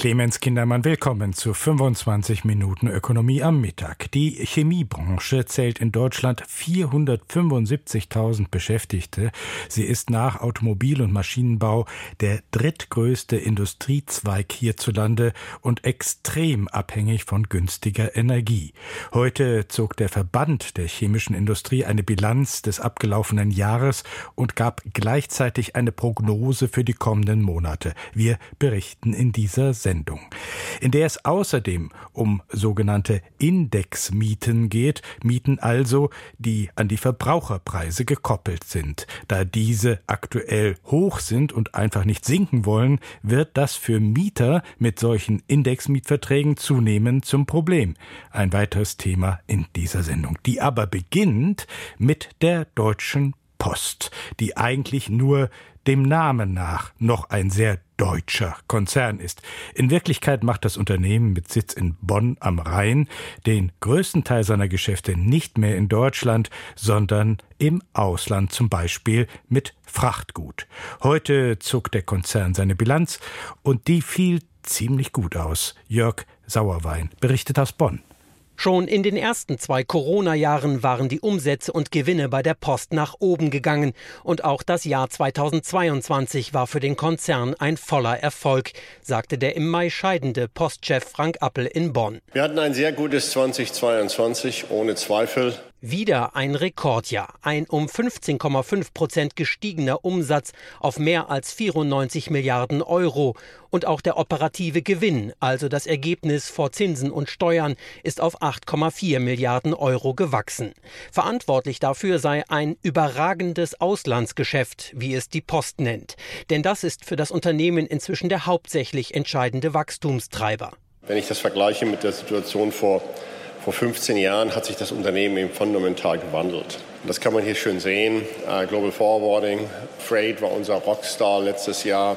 Clemens Kindermann willkommen zu 25 Minuten Ökonomie am Mittag. Die Chemiebranche zählt in Deutschland 475.000 Beschäftigte. Sie ist nach Automobil- und Maschinenbau der drittgrößte Industriezweig hierzulande und extrem abhängig von günstiger Energie. Heute zog der Verband der chemischen Industrie eine Bilanz des abgelaufenen Jahres und gab gleichzeitig eine Prognose für die kommenden Monate. Wir berichten in dieser Sendung, in der es außerdem um sogenannte Indexmieten geht, Mieten also, die an die Verbraucherpreise gekoppelt sind. Da diese aktuell hoch sind und einfach nicht sinken wollen, wird das für Mieter mit solchen Indexmietverträgen zunehmend zum Problem. Ein weiteres Thema in dieser Sendung, die aber beginnt mit der Deutschen Post, die eigentlich nur dem Namen nach noch ein sehr deutscher Konzern ist. In Wirklichkeit macht das Unternehmen mit Sitz in Bonn am Rhein den größten Teil seiner Geschäfte nicht mehr in Deutschland, sondern im Ausland, zum Beispiel mit Frachtgut. Heute zog der Konzern seine Bilanz und die fiel ziemlich gut aus. Jörg Sauerwein berichtet aus Bonn. Schon in den ersten zwei Corona-Jahren waren die Umsätze und Gewinne bei der Post nach oben gegangen. Und auch das Jahr 2022 war für den Konzern ein voller Erfolg, sagte der im Mai scheidende Postchef Frank Appel in Bonn. Wir hatten ein sehr gutes 2022, ohne Zweifel. Wieder ein Rekordjahr. Ein um 15,5 Prozent gestiegener Umsatz auf mehr als 94 Milliarden Euro. Und auch der operative Gewinn, also das Ergebnis vor Zinsen und Steuern, ist auf 8,4 Milliarden Euro gewachsen. Verantwortlich dafür sei ein überragendes Auslandsgeschäft, wie es die Post nennt. Denn das ist für das Unternehmen inzwischen der hauptsächlich entscheidende Wachstumstreiber. Wenn ich das vergleiche mit der Situation vor vor 15 Jahren hat sich das Unternehmen eben fundamental gewandelt. Das kann man hier schön sehen. Uh, Global Forwarding, Freight war unser Rockstar letztes Jahr,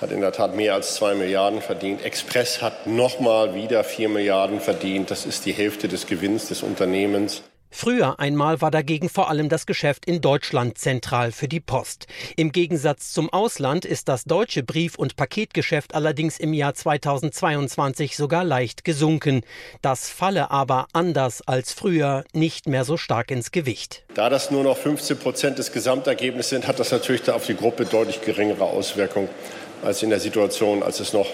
hat in der Tat mehr als 2 Milliarden verdient. Express hat nochmal wieder 4 Milliarden verdient. Das ist die Hälfte des Gewinns des Unternehmens. Früher einmal war dagegen vor allem das Geschäft in Deutschland zentral für die Post. Im Gegensatz zum Ausland ist das deutsche Brief- und Paketgeschäft allerdings im Jahr 2022 sogar leicht gesunken. Das falle aber anders als früher nicht mehr so stark ins Gewicht. Da das nur noch 15 Prozent des Gesamtergebnisses sind, hat das natürlich auf die Gruppe deutlich geringere Auswirkungen als in der Situation, als es noch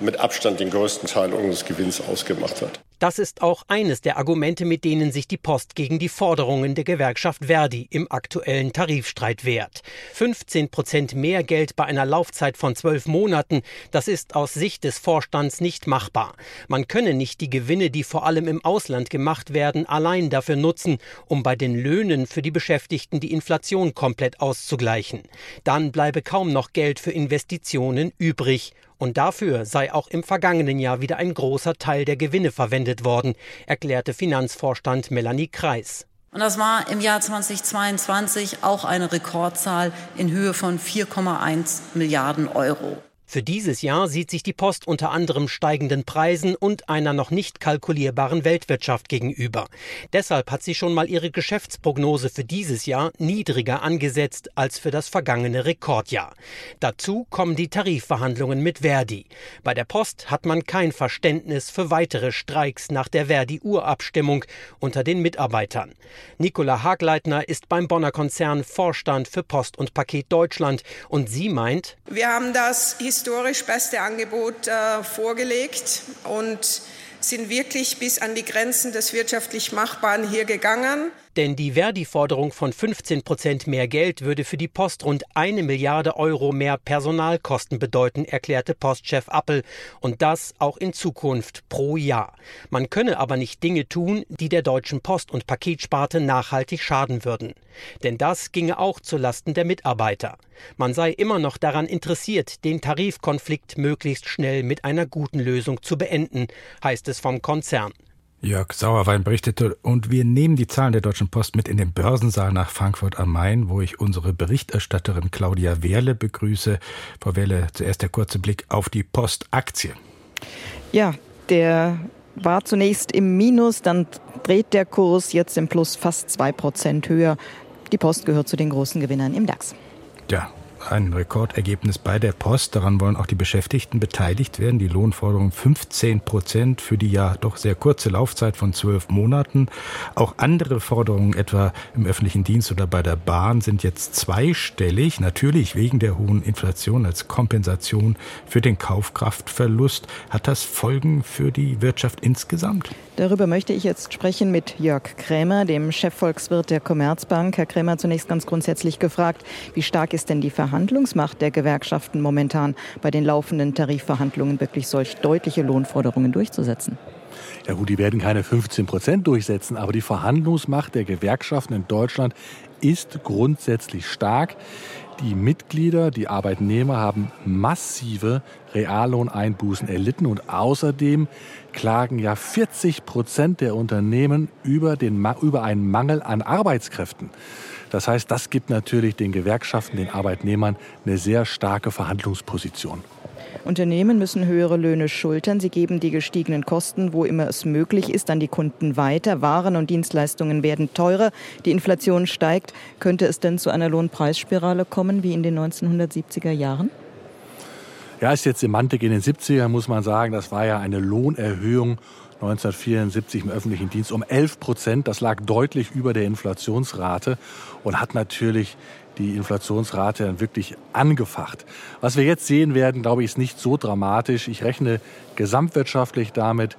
mit Abstand den größten Teil unseres Gewinns ausgemacht hat. Das ist auch eines der Argumente, mit denen sich die Post gegen die Forderungen der Gewerkschaft Verdi im aktuellen Tarifstreit wehrt. 15 Prozent mehr Geld bei einer Laufzeit von zwölf Monaten, das ist aus Sicht des Vorstands nicht machbar. Man könne nicht die Gewinne, die vor allem im Ausland gemacht werden, allein dafür nutzen, um bei den Löhnen für die Beschäftigten die Inflation komplett auszugleichen. Dann bleibe kaum noch Geld für Investitionen übrig. Und dafür sei auch im vergangenen Jahr wieder ein großer Teil der Gewinne verwendet worden, erklärte Finanzvorstand Melanie Kreis. Und das war im Jahr 2022 auch eine Rekordzahl in Höhe von 4,1 Milliarden Euro. Für dieses Jahr sieht sich die Post unter anderem steigenden Preisen und einer noch nicht kalkulierbaren Weltwirtschaft gegenüber. Deshalb hat sie schon mal ihre Geschäftsprognose für dieses Jahr niedriger angesetzt als für das vergangene Rekordjahr. Dazu kommen die Tarifverhandlungen mit Verdi. Bei der Post hat man kein Verständnis für weitere Streiks nach der Verdi-Urabstimmung unter den Mitarbeitern. Nicola Hagleitner ist beim Bonner Konzern Vorstand für Post und Paket Deutschland und sie meint, wir haben das historisch beste Angebot äh, vorgelegt und sind wirklich bis an die Grenzen des wirtschaftlich Machbaren hier gegangen. Denn die Verdi-Forderung von 15 Prozent mehr Geld würde für die Post rund eine Milliarde Euro mehr Personalkosten bedeuten, erklärte Postchef Appel. Und das auch in Zukunft pro Jahr. Man könne aber nicht Dinge tun, die der deutschen Post- und Paketsparte nachhaltig schaden würden. Denn das ginge auch zulasten der Mitarbeiter. Man sei immer noch daran interessiert, den Tarifkonflikt möglichst schnell mit einer guten Lösung zu beenden, heißt es vom Konzern. Jörg Sauerwein berichtete und wir nehmen die Zahlen der Deutschen Post mit in den Börsensaal nach Frankfurt am Main, wo ich unsere Berichterstatterin Claudia Wehrle begrüße. Frau Wehrle, zuerst der kurze Blick auf die Postaktie. Ja, der war zunächst im Minus, dann dreht der Kurs jetzt im Plus fast zwei Prozent höher. Die Post gehört zu den großen Gewinnern im DAX. Ja, ein Rekordergebnis bei der Post. Daran wollen auch die Beschäftigten beteiligt werden. Die Lohnforderung 15 Prozent für die ja doch sehr kurze Laufzeit von zwölf Monaten. Auch andere Forderungen, etwa im öffentlichen Dienst oder bei der Bahn, sind jetzt zweistellig. Natürlich wegen der hohen Inflation als Kompensation für den Kaufkraftverlust. Hat das Folgen für die Wirtschaft insgesamt? Darüber möchte ich jetzt sprechen mit Jörg Krämer, dem Chefvolkswirt der Commerzbank. Herr Krämer, zunächst ganz grundsätzlich gefragt, wie stark ist denn die Verhandlungsmacht der Gewerkschaften momentan bei den laufenden Tarifverhandlungen wirklich solch deutliche Lohnforderungen durchzusetzen? Ja gut, die werden keine 15 Prozent durchsetzen, aber die Verhandlungsmacht der Gewerkschaften in Deutschland ist grundsätzlich stark. Die Mitglieder, die Arbeitnehmer haben massive Reallohneinbußen erlitten und außerdem klagen ja 40 Prozent der Unternehmen über, den, über einen Mangel an Arbeitskräften. Das heißt, das gibt natürlich den Gewerkschaften, den Arbeitnehmern eine sehr starke Verhandlungsposition. Unternehmen müssen höhere Löhne schultern. Sie geben die gestiegenen Kosten, wo immer es möglich ist, an die Kunden weiter. Waren und Dienstleistungen werden teurer. Die Inflation steigt. Könnte es denn zu einer Lohnpreisspirale kommen wie in den 1970er Jahren? Ja, ist jetzt Semantik in den 70ern, muss man sagen. Das war ja eine Lohnerhöhung 1974 im öffentlichen Dienst um 11 Prozent. Das lag deutlich über der Inflationsrate und hat natürlich die Inflationsrate dann wirklich angefacht. Was wir jetzt sehen werden, glaube ich, ist nicht so dramatisch. Ich rechne gesamtwirtschaftlich damit,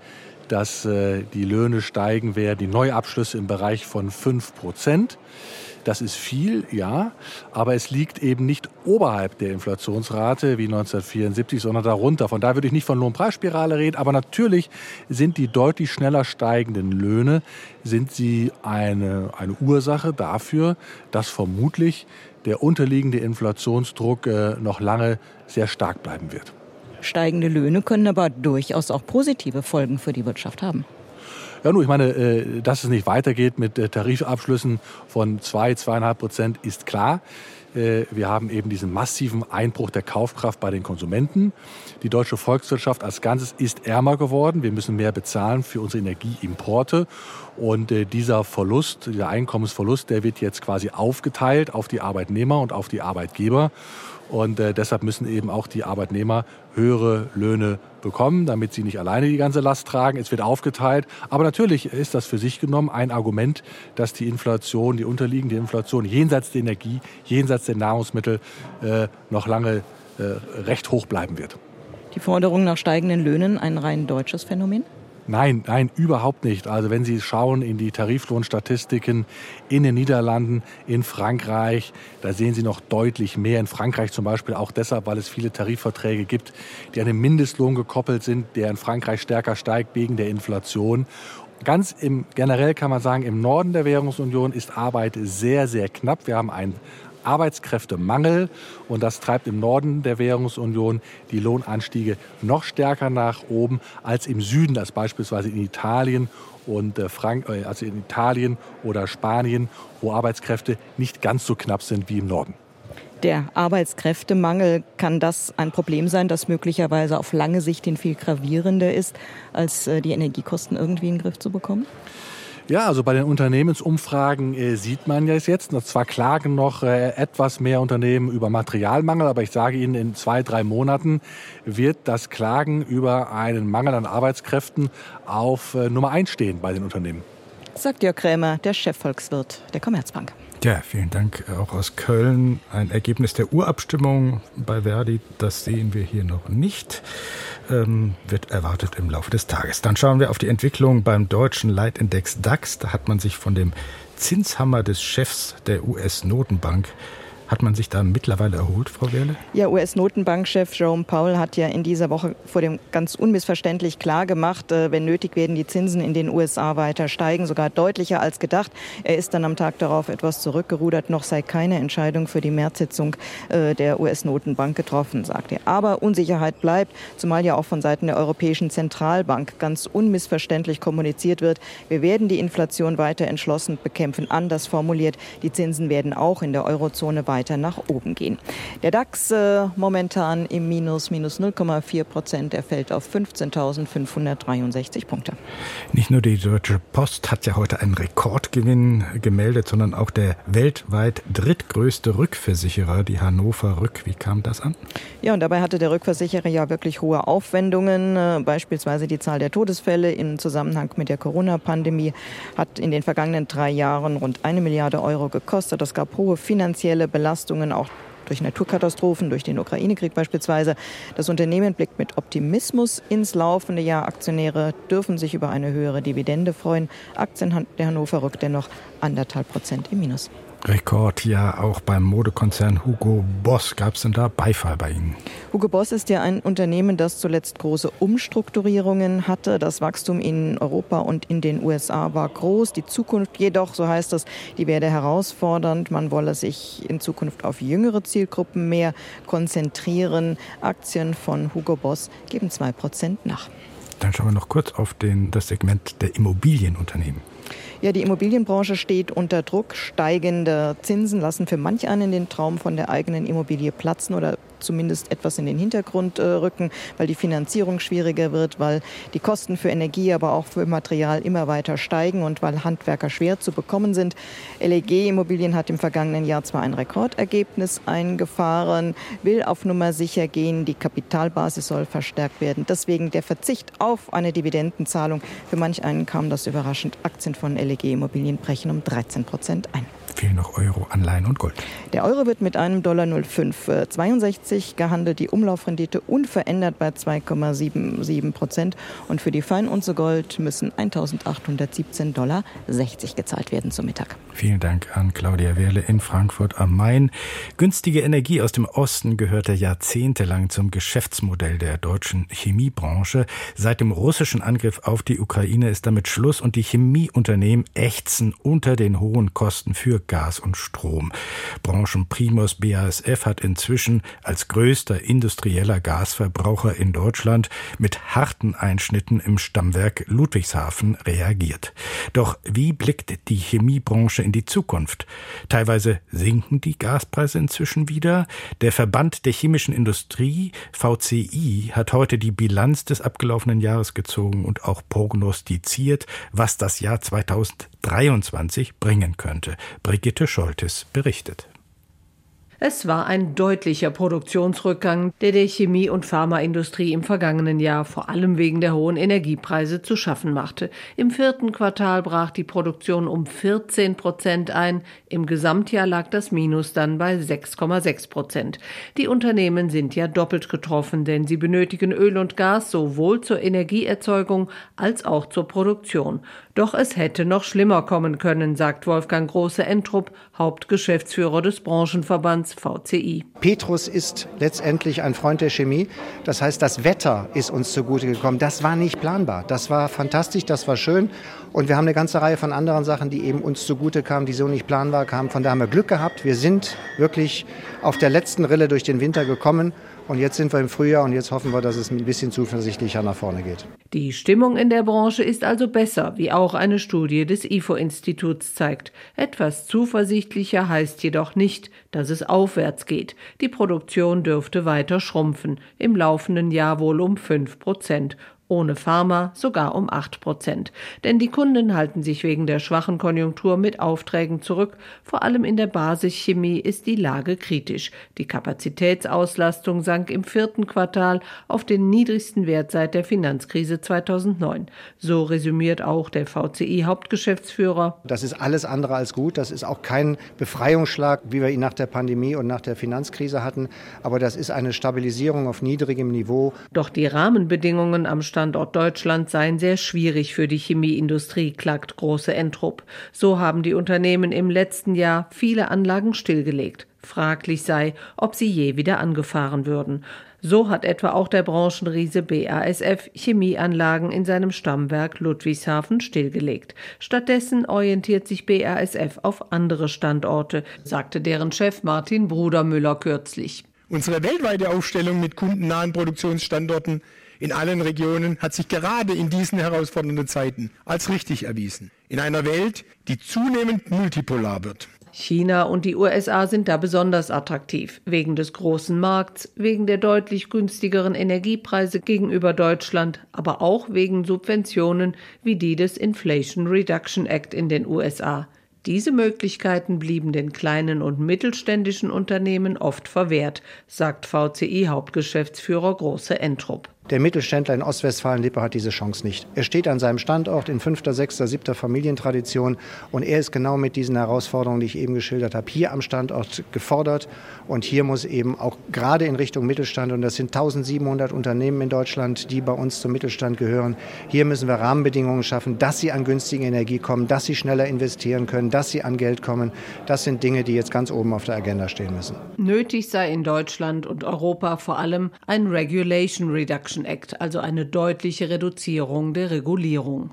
dass äh, die Löhne steigen werden, die Neuabschlüsse im Bereich von 5 Prozent. Das ist viel, ja, aber es liegt eben nicht oberhalb der Inflationsrate wie 1974, sondern darunter. Von daher würde ich nicht von Lohnpreisspirale reden, aber natürlich sind die deutlich schneller steigenden Löhne sind sie eine, eine Ursache dafür, dass vermutlich der unterliegende Inflationsdruck äh, noch lange sehr stark bleiben wird. Steigende Löhne können aber durchaus auch positive Folgen für die Wirtschaft haben. Ja, nur ich meine, äh, dass es nicht weitergeht mit äh, Tarifabschlüssen von zwei, zweieinhalb Prozent ist klar. Äh, wir haben eben diesen massiven Einbruch der Kaufkraft bei den Konsumenten. Die deutsche Volkswirtschaft als Ganzes ist ärmer geworden. Wir müssen mehr bezahlen für unsere Energieimporte. Und dieser Verlust, dieser Einkommensverlust, der wird jetzt quasi aufgeteilt auf die Arbeitnehmer und auf die Arbeitgeber. Und äh, deshalb müssen eben auch die Arbeitnehmer höhere Löhne bekommen, damit sie nicht alleine die ganze Last tragen. Es wird aufgeteilt. Aber natürlich ist das für sich genommen ein Argument, dass die Inflation, die unterliegende Inflation jenseits der Energie, jenseits der Nahrungsmittel äh, noch lange äh, recht hoch bleiben wird. Die Forderung nach steigenden Löhnen ein rein deutsches Phänomen? Nein, nein, überhaupt nicht. Also wenn Sie schauen in die Tariflohnstatistiken in den Niederlanden, in Frankreich, da sehen Sie noch deutlich mehr. In Frankreich zum Beispiel auch deshalb, weil es viele Tarifverträge gibt, die an den Mindestlohn gekoppelt sind, der in Frankreich stärker steigt wegen der Inflation. Ganz im generell kann man sagen, im Norden der Währungsunion ist Arbeit sehr, sehr knapp. Wir haben ein Arbeitskräftemangel und das treibt im Norden der Währungsunion die Lohnanstiege noch stärker nach oben als im Süden, als beispielsweise in Italien und äh, Frank äh, also in Italien oder Spanien, wo Arbeitskräfte nicht ganz so knapp sind wie im Norden. Der Arbeitskräftemangel, kann das ein Problem sein, das möglicherweise auf lange Sicht den viel gravierender ist, als äh, die Energiekosten irgendwie in den Griff zu bekommen? Ja, also bei den Unternehmensumfragen äh, sieht man ja jetzt, zwar klagen noch äh, etwas mehr Unternehmen über Materialmangel, aber ich sage Ihnen, in zwei, drei Monaten wird das Klagen über einen Mangel an Arbeitskräften auf äh, Nummer eins stehen bei den Unternehmen. Sagt Jörg Krämer, der Chefvolkswirt der Commerzbank. Ja, vielen Dank auch aus Köln. Ein Ergebnis der Urabstimmung bei Verdi, das sehen wir hier noch nicht, ähm, wird erwartet im Laufe des Tages. Dann schauen wir auf die Entwicklung beim deutschen Leitindex DAX. Da hat man sich von dem Zinshammer des Chefs der US-Notenbank hat man sich da mittlerweile erholt, Frau Wehrle? Ja, US-Notenbankchef Jerome Powell hat ja in dieser Woche vor dem ganz unmissverständlich klar gemacht, äh, wenn nötig werden die Zinsen in den USA weiter steigen, sogar deutlicher als gedacht. Er ist dann am Tag darauf etwas zurückgerudert. Noch sei keine Entscheidung für die Märzsitzung äh, der US-Notenbank getroffen, sagt er. Aber Unsicherheit bleibt, zumal ja auch von Seiten der Europäischen Zentralbank ganz unmissverständlich kommuniziert wird. Wir werden die Inflation weiter entschlossen bekämpfen. Anders formuliert, die Zinsen werden auch in der Eurozone weiter weiter nach oben gehen. Der DAX äh, momentan im Minus, minus 0,4 Prozent. Er fällt auf 15.563 Punkte. Nicht nur die Deutsche Post hat ja heute einen Rekordgewinn gemeldet, sondern auch der weltweit drittgrößte Rückversicherer, die Hannover Rück. Wie kam das an? Ja, und dabei hatte der Rückversicherer ja wirklich hohe Aufwendungen. Äh, beispielsweise die Zahl der Todesfälle im Zusammenhang mit der Corona-Pandemie hat in den vergangenen drei Jahren rund eine Milliarde Euro gekostet. Es gab hohe finanzielle Belastungen, auch durch Naturkatastrophen, durch den Ukraine-Krieg beispielsweise. Das Unternehmen blickt mit Optimismus ins laufende Jahr. Aktionäre dürfen sich über eine höhere Dividende freuen. Aktien der Hannover rückt dennoch anderthalb Prozent im Minus. Rekord ja auch beim Modekonzern Hugo Boss. Gab es denn da Beifall bei Ihnen? Hugo Boss ist ja ein Unternehmen, das zuletzt große Umstrukturierungen hatte. Das Wachstum in Europa und in den USA war groß. Die Zukunft jedoch, so heißt es, die werde herausfordernd. Man wolle sich in Zukunft auf jüngere Zielgruppen mehr konzentrieren. Aktien von Hugo Boss geben 2% nach. Dann schauen wir noch kurz auf den, das Segment der Immobilienunternehmen. Ja, die Immobilienbranche steht unter Druck. Steigende Zinsen lassen für manch einen den Traum von der eigenen Immobilie platzen oder zumindest etwas in den Hintergrund äh, rücken, weil die Finanzierung schwieriger wird, weil die Kosten für Energie, aber auch für Material immer weiter steigen und weil Handwerker schwer zu bekommen sind. LEG Immobilien hat im vergangenen Jahr zwar ein Rekordergebnis eingefahren, will auf Nummer sicher gehen, die Kapitalbasis soll verstärkt werden. Deswegen der Verzicht auf eine Dividendenzahlung. Für manch einen kam das überraschend. Aktien von LEG Immobilien brechen um 13 Prozent ein fehlen noch Euro, Anleihen und Gold. Der Euro wird mit einem Dollar 0,562 äh, gehandelt, die Umlaufrendite unverändert bei 2,77 Prozent. Und für die Feinunze Gold müssen 1.817 Dollar 60 gezahlt werden zum Mittag. Vielen Dank an Claudia Wehrle in Frankfurt am Main. Günstige Energie aus dem Osten gehörte jahrzehntelang zum Geschäftsmodell der deutschen Chemiebranche. Seit dem russischen Angriff auf die Ukraine ist damit Schluss und die Chemieunternehmen ächzen unter den hohen Kosten für Gas und Strom. Branchenprimus BASF hat inzwischen als größter industrieller Gasverbraucher in Deutschland mit harten Einschnitten im Stammwerk Ludwigshafen reagiert. Doch wie blickt die Chemiebranche in die Zukunft? Teilweise sinken die Gaspreise inzwischen wieder. Der Verband der chemischen Industrie VCI hat heute die Bilanz des abgelaufenen Jahres gezogen und auch prognostiziert, was das Jahr 2023 bringen könnte. Brigitte Scholtes berichtet. Es war ein deutlicher Produktionsrückgang, der der Chemie- und Pharmaindustrie im vergangenen Jahr vor allem wegen der hohen Energiepreise zu schaffen machte. Im vierten Quartal brach die Produktion um 14 Prozent ein. Im Gesamtjahr lag das Minus dann bei 6,6 Prozent. Die Unternehmen sind ja doppelt getroffen, denn sie benötigen Öl und Gas sowohl zur Energieerzeugung als auch zur Produktion. Doch es hätte noch schlimmer kommen können, sagt Wolfgang Große-Entrup, Hauptgeschäftsführer des Branchenverbands VCI. Petrus ist letztendlich ein Freund der Chemie. Das heißt, das Wetter ist uns zugute gekommen. Das war nicht planbar. Das war fantastisch, das war schön. Und wir haben eine ganze Reihe von anderen Sachen, die eben uns zugute kamen, die so nicht planbar kamen. Von da haben wir Glück gehabt. Wir sind wirklich auf der letzten Rille durch den Winter gekommen. Und jetzt sind wir im Frühjahr und jetzt hoffen wir, dass es ein bisschen zuversichtlicher nach vorne geht. Die Stimmung in der Branche ist also besser, wie auch eine Studie des IFO-Instituts zeigt. Etwas zuversichtlicher heißt jedoch nicht, dass es aufwärts geht. Die Produktion dürfte weiter schrumpfen, im laufenden Jahr wohl um fünf Prozent ohne Pharma sogar um 8 Prozent. Denn die Kunden halten sich wegen der schwachen Konjunktur mit Aufträgen zurück. Vor allem in der Basischemie ist die Lage kritisch. Die Kapazitätsauslastung sank im vierten Quartal auf den niedrigsten Wert seit der Finanzkrise 2009. So resümiert auch der VCI-Hauptgeschäftsführer. Das ist alles andere als gut. Das ist auch kein Befreiungsschlag, wie wir ihn nach der Pandemie und nach der Finanzkrise hatten. Aber das ist eine Stabilisierung auf niedrigem Niveau. Doch die Rahmenbedingungen am Standort Deutschland seien sehr schwierig für die Chemieindustrie, klagt Große Entrup. So haben die Unternehmen im letzten Jahr viele Anlagen stillgelegt. Fraglich sei, ob sie je wieder angefahren würden. So hat etwa auch der Branchenriese BASF Chemieanlagen in seinem Stammwerk Ludwigshafen stillgelegt. Stattdessen orientiert sich BASF auf andere Standorte, sagte deren Chef Martin Brudermüller kürzlich. Unsere weltweite Aufstellung mit kundennahen Produktionsstandorten in allen Regionen hat sich gerade in diesen herausfordernden Zeiten als richtig erwiesen. In einer Welt, die zunehmend multipolar wird, China und die USA sind da besonders attraktiv, wegen des großen Markts, wegen der deutlich günstigeren Energiepreise gegenüber Deutschland, aber auch wegen Subventionen wie die des Inflation Reduction Act in den USA. Diese Möglichkeiten blieben den kleinen und mittelständischen Unternehmen oft verwehrt, sagt VCI-Hauptgeschäftsführer Große Entrup. Der Mittelständler in Ostwestfalen-Lippe hat diese Chance nicht. Er steht an seinem Standort in fünfter, sechster, siebter Familientradition und er ist genau mit diesen Herausforderungen, die ich eben geschildert habe, hier am Standort gefordert. Und hier muss eben auch gerade in Richtung Mittelstand, und das sind 1700 Unternehmen in Deutschland, die bei uns zum Mittelstand gehören, hier müssen wir Rahmenbedingungen schaffen, dass sie an günstige Energie kommen, dass sie schneller investieren können, dass sie an Geld kommen. Das sind Dinge, die jetzt ganz oben auf der Agenda stehen müssen. Nötig sei in Deutschland und Europa vor allem ein Regulation Reduction Reduction Act, also eine deutliche Reduzierung der Regulierung.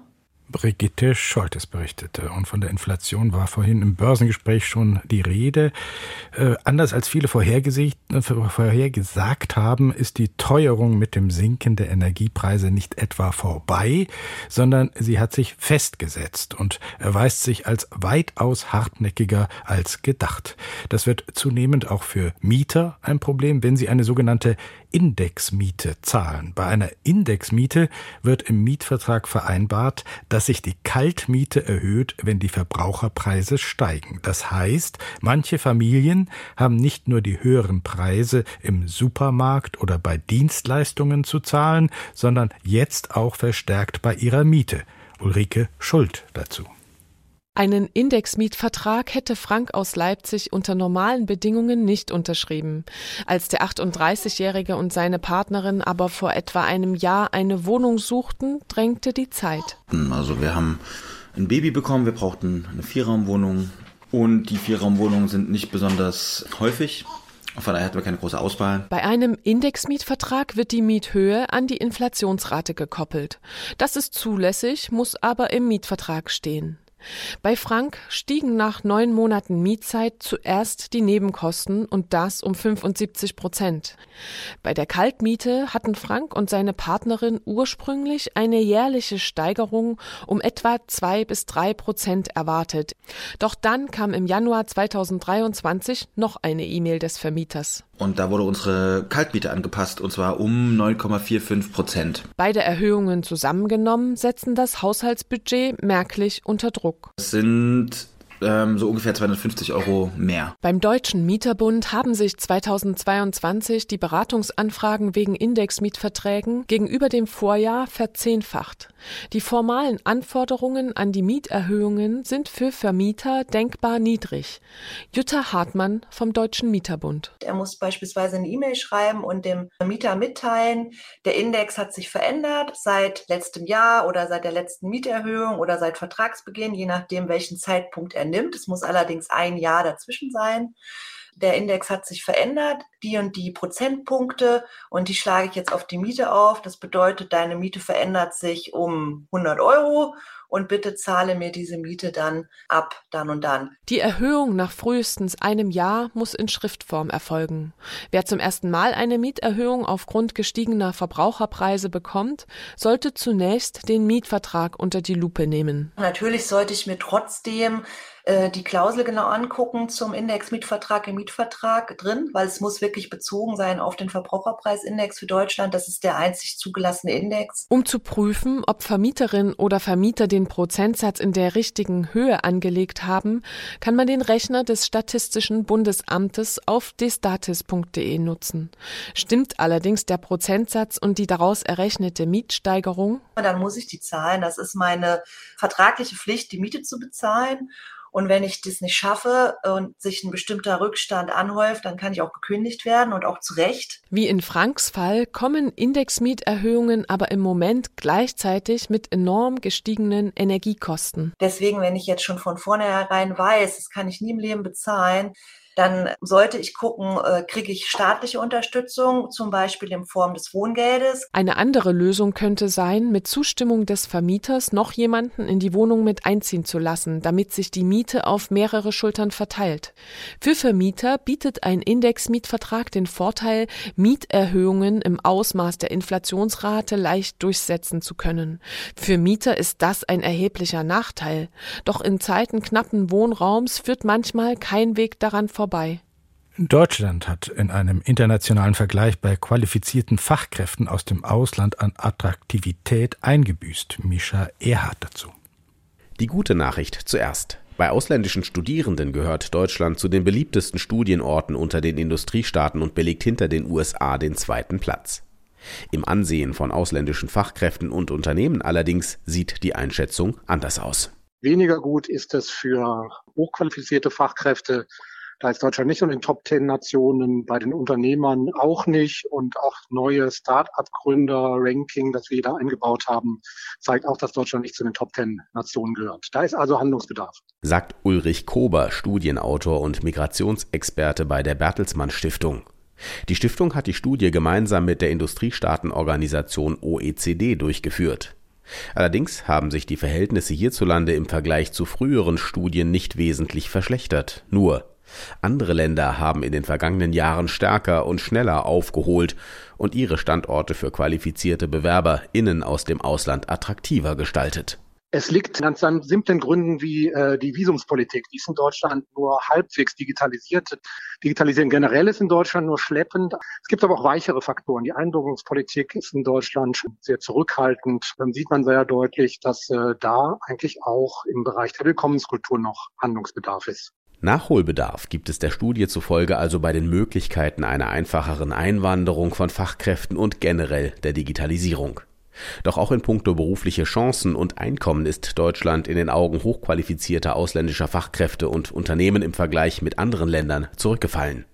Brigitte Scholtes berichtete. Und von der Inflation war vorhin im Börsengespräch schon die Rede. Äh, anders als viele vorhergesagt haben, ist die Teuerung mit dem Sinken der Energiepreise nicht etwa vorbei, sondern sie hat sich festgesetzt und erweist sich als weitaus hartnäckiger als gedacht. Das wird zunehmend auch für Mieter ein Problem, wenn sie eine sogenannte Indexmiete zahlen. Bei einer Indexmiete wird im Mietvertrag vereinbart, dass sich die Kaltmiete erhöht, wenn die Verbraucherpreise steigen. Das heißt, manche Familien haben nicht nur die höheren Preise im Supermarkt oder bei Dienstleistungen zu zahlen, sondern jetzt auch verstärkt bei ihrer Miete. Ulrike Schuld dazu. Einen Indexmietvertrag hätte Frank aus Leipzig unter normalen Bedingungen nicht unterschrieben. Als der 38-Jährige und seine Partnerin aber vor etwa einem Jahr eine Wohnung suchten, drängte die Zeit. Also wir haben ein Baby bekommen, wir brauchten eine Vierraumwohnung und die Vierraumwohnungen sind nicht besonders häufig. Von daher hatten wir keine große Auswahl. Bei einem Indexmietvertrag wird die Miethöhe an die Inflationsrate gekoppelt. Das ist zulässig, muss aber im Mietvertrag stehen. Bei Frank stiegen nach neun Monaten Mietzeit zuerst die Nebenkosten und das um 75 Prozent. Bei der Kaltmiete hatten Frank und seine Partnerin ursprünglich eine jährliche Steigerung um etwa zwei bis drei Prozent erwartet. Doch dann kam im Januar 2023 noch eine E-Mail des Vermieters. Und da wurde unsere Kaltmiete angepasst, und zwar um 9,45 Prozent. Beide Erhöhungen zusammengenommen setzen das Haushaltsbudget merklich unter Druck. Es sind ähm, so ungefähr 250 Euro mehr. Beim Deutschen Mieterbund haben sich 2022 die Beratungsanfragen wegen Indexmietverträgen gegenüber dem Vorjahr verzehnfacht. Die formalen Anforderungen an die Mieterhöhungen sind für Vermieter denkbar niedrig. Jutta Hartmann vom Deutschen Mieterbund. Er muss beispielsweise eine E-Mail schreiben und dem Mieter mitteilen, der Index hat sich verändert seit letztem Jahr oder seit der letzten Mieterhöhung oder seit Vertragsbeginn, je nachdem, welchen Zeitpunkt er nimmt. Es muss allerdings ein Jahr dazwischen sein. Der Index hat sich verändert, die und die Prozentpunkte und die schlage ich jetzt auf die Miete auf. Das bedeutet, deine Miete verändert sich um 100 Euro und bitte zahle mir diese Miete dann ab, dann und dann. Die Erhöhung nach frühestens einem Jahr muss in Schriftform erfolgen. Wer zum ersten Mal eine Mieterhöhung aufgrund gestiegener Verbraucherpreise bekommt, sollte zunächst den Mietvertrag unter die Lupe nehmen. Natürlich sollte ich mir trotzdem äh, die Klausel genau angucken zum Index-Mietvertrag im Mietvertrag drin, weil es muss wirklich bezogen sein auf den Verbraucherpreisindex für Deutschland. Das ist der einzig zugelassene Index. Um zu prüfen, ob Vermieterin oder Vermieter den Prozentsatz in der richtigen Höhe angelegt haben, kann man den Rechner des Statistischen Bundesamtes auf destatis.de nutzen. Stimmt allerdings der Prozentsatz und die daraus errechnete Mietsteigerung? Dann muss ich die zahlen. Das ist meine vertragliche Pflicht, die Miete zu bezahlen. Und wenn ich das nicht schaffe und sich ein bestimmter Rückstand anhäuft, dann kann ich auch gekündigt werden und auch zu Recht. Wie in Franks Fall kommen Indexmieterhöhungen aber im Moment gleichzeitig mit enorm gestiegenen Energiekosten. Deswegen, wenn ich jetzt schon von vornherein weiß, das kann ich nie im Leben bezahlen, dann sollte ich gucken, äh, kriege ich staatliche Unterstützung, zum Beispiel in Form des Wohngeldes. Eine andere Lösung könnte sein, mit Zustimmung des Vermieters noch jemanden in die Wohnung mit einziehen zu lassen, damit sich die Miete auf mehrere Schultern verteilt. Für Vermieter bietet ein Indexmietvertrag den Vorteil, Mieterhöhungen im Ausmaß der Inflationsrate leicht durchsetzen zu können. Für Mieter ist das ein erheblicher Nachteil. Doch in Zeiten knappen Wohnraums führt manchmal kein Weg daran vorbei vorbei. Deutschland hat in einem internationalen Vergleich bei qualifizierten Fachkräften aus dem Ausland an Attraktivität eingebüßt. Mischa Erhard dazu. Die gute Nachricht zuerst. Bei ausländischen Studierenden gehört Deutschland zu den beliebtesten Studienorten unter den Industriestaaten und belegt hinter den USA den zweiten Platz. Im Ansehen von ausländischen Fachkräften und Unternehmen allerdings sieht die Einschätzung anders aus. Weniger gut ist es für hochqualifizierte Fachkräfte da ist Deutschland nicht unter den Top Ten Nationen, bei den Unternehmern auch nicht und auch neue Start-up-Gründer-Ranking, das wir da eingebaut haben, zeigt auch, dass Deutschland nicht zu den Top Ten Nationen gehört. Da ist also Handlungsbedarf. Sagt Ulrich Kober, Studienautor und Migrationsexperte bei der Bertelsmann Stiftung. Die Stiftung hat die Studie gemeinsam mit der Industriestaatenorganisation OECD durchgeführt. Allerdings haben sich die Verhältnisse hierzulande im Vergleich zu früheren Studien nicht wesentlich verschlechtert. Nur andere Länder haben in den vergangenen Jahren stärker und schneller aufgeholt und ihre Standorte für qualifizierte BewerberInnen aus dem Ausland attraktiver gestaltet. Es liegt an ganz simplen Gründen wie äh, die Visumspolitik. Die ist in Deutschland nur halbwegs digitalisiert. Digitalisieren generell ist in Deutschland nur schleppend. Es gibt aber auch weichere Faktoren. Die Einbürgerungspolitik ist in Deutschland sehr zurückhaltend. Dann sieht man sehr deutlich, dass äh, da eigentlich auch im Bereich der Willkommenskultur noch Handlungsbedarf ist. Nachholbedarf gibt es der Studie zufolge also bei den Möglichkeiten einer einfacheren Einwanderung von Fachkräften und generell der Digitalisierung. Doch auch in puncto berufliche Chancen und Einkommen ist Deutschland in den Augen hochqualifizierter ausländischer Fachkräfte und Unternehmen im Vergleich mit anderen Ländern zurückgefallen.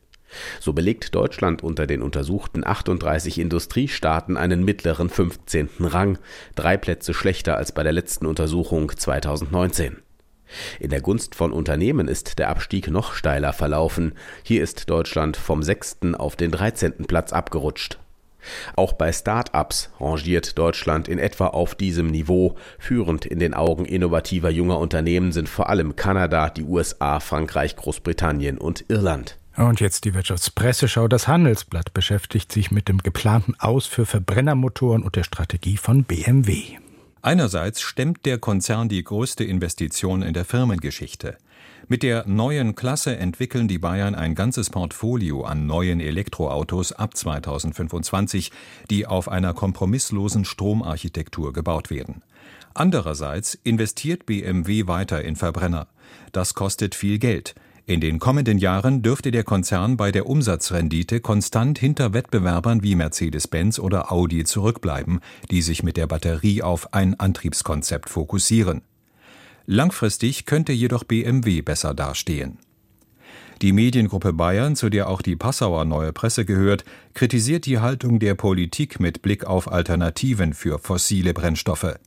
So belegt Deutschland unter den untersuchten 38 Industriestaaten einen mittleren 15. Rang, drei Plätze schlechter als bei der letzten Untersuchung 2019. In der Gunst von Unternehmen ist der Abstieg noch steiler verlaufen. Hier ist Deutschland vom sechsten auf den dreizehnten Platz abgerutscht. Auch bei Start-ups rangiert Deutschland in etwa auf diesem Niveau. Führend in den Augen innovativer junger Unternehmen sind vor allem Kanada, die USA, Frankreich, Großbritannien und Irland. Und jetzt die Wirtschaftspresseschau. Das Handelsblatt beschäftigt sich mit dem geplanten Aus für Verbrennermotoren und der Strategie von BMW. Einerseits stemmt der Konzern die größte Investition in der Firmengeschichte. Mit der neuen Klasse entwickeln die Bayern ein ganzes Portfolio an neuen Elektroautos ab 2025, die auf einer kompromisslosen Stromarchitektur gebaut werden. Andererseits investiert BMW weiter in Verbrenner. Das kostet viel Geld. In den kommenden Jahren dürfte der Konzern bei der Umsatzrendite konstant hinter Wettbewerbern wie Mercedes-Benz oder Audi zurückbleiben, die sich mit der Batterie auf ein Antriebskonzept fokussieren. Langfristig könnte jedoch BMW besser dastehen. Die Mediengruppe Bayern, zu der auch die Passauer Neue Presse gehört, kritisiert die Haltung der Politik mit Blick auf Alternativen für fossile Brennstoffe.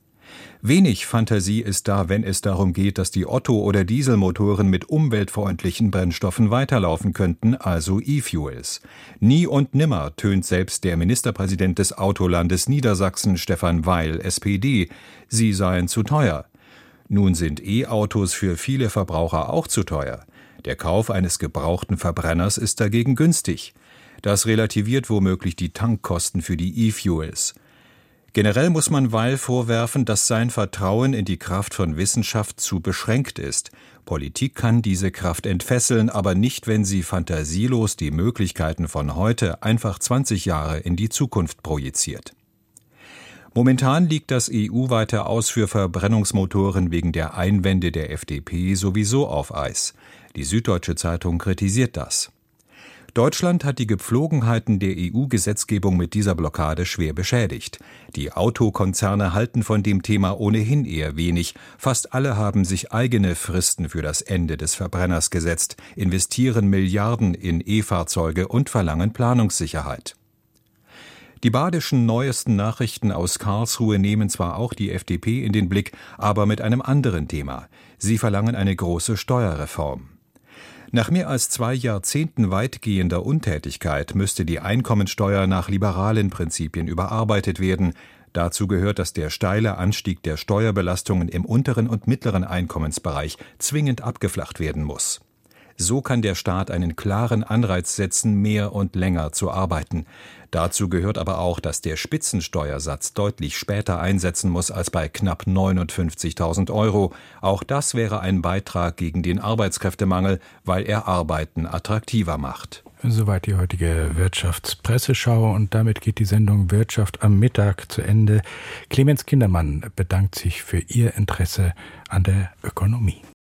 Wenig Fantasie ist da, wenn es darum geht, dass die Otto- oder Dieselmotoren mit umweltfreundlichen Brennstoffen weiterlaufen könnten, also E-Fuels. Nie und nimmer tönt selbst der Ministerpräsident des Autolandes Niedersachsen, Stefan Weil, SPD, sie seien zu teuer. Nun sind E-Autos für viele Verbraucher auch zu teuer. Der Kauf eines gebrauchten Verbrenners ist dagegen günstig. Das relativiert womöglich die Tankkosten für die E-Fuels. Generell muss man Weil vorwerfen, dass sein Vertrauen in die Kraft von Wissenschaft zu beschränkt ist. Politik kann diese Kraft entfesseln, aber nicht, wenn sie fantasielos die Möglichkeiten von heute einfach 20 Jahre in die Zukunft projiziert. Momentan liegt das EU-weite Aus für Verbrennungsmotoren wegen der Einwände der FDP sowieso auf Eis. Die Süddeutsche Zeitung kritisiert das. Deutschland hat die Gepflogenheiten der EU-Gesetzgebung mit dieser Blockade schwer beschädigt. Die Autokonzerne halten von dem Thema ohnehin eher wenig. Fast alle haben sich eigene Fristen für das Ende des Verbrenners gesetzt, investieren Milliarden in E-Fahrzeuge und verlangen Planungssicherheit. Die badischen neuesten Nachrichten aus Karlsruhe nehmen zwar auch die FDP in den Blick, aber mit einem anderen Thema. Sie verlangen eine große Steuerreform. Nach mehr als zwei Jahrzehnten weitgehender Untätigkeit müsste die Einkommensteuer nach liberalen Prinzipien überarbeitet werden. Dazu gehört, dass der steile Anstieg der Steuerbelastungen im unteren und mittleren Einkommensbereich zwingend abgeflacht werden muss. So kann der Staat einen klaren Anreiz setzen, mehr und länger zu arbeiten. Dazu gehört aber auch, dass der Spitzensteuersatz deutlich später einsetzen muss als bei knapp 59.000 Euro. Auch das wäre ein Beitrag gegen den Arbeitskräftemangel, weil er Arbeiten attraktiver macht. Soweit die heutige Wirtschaftspresseschau und damit geht die Sendung Wirtschaft am Mittag zu Ende. Clemens Kindermann bedankt sich für Ihr Interesse an der Ökonomie.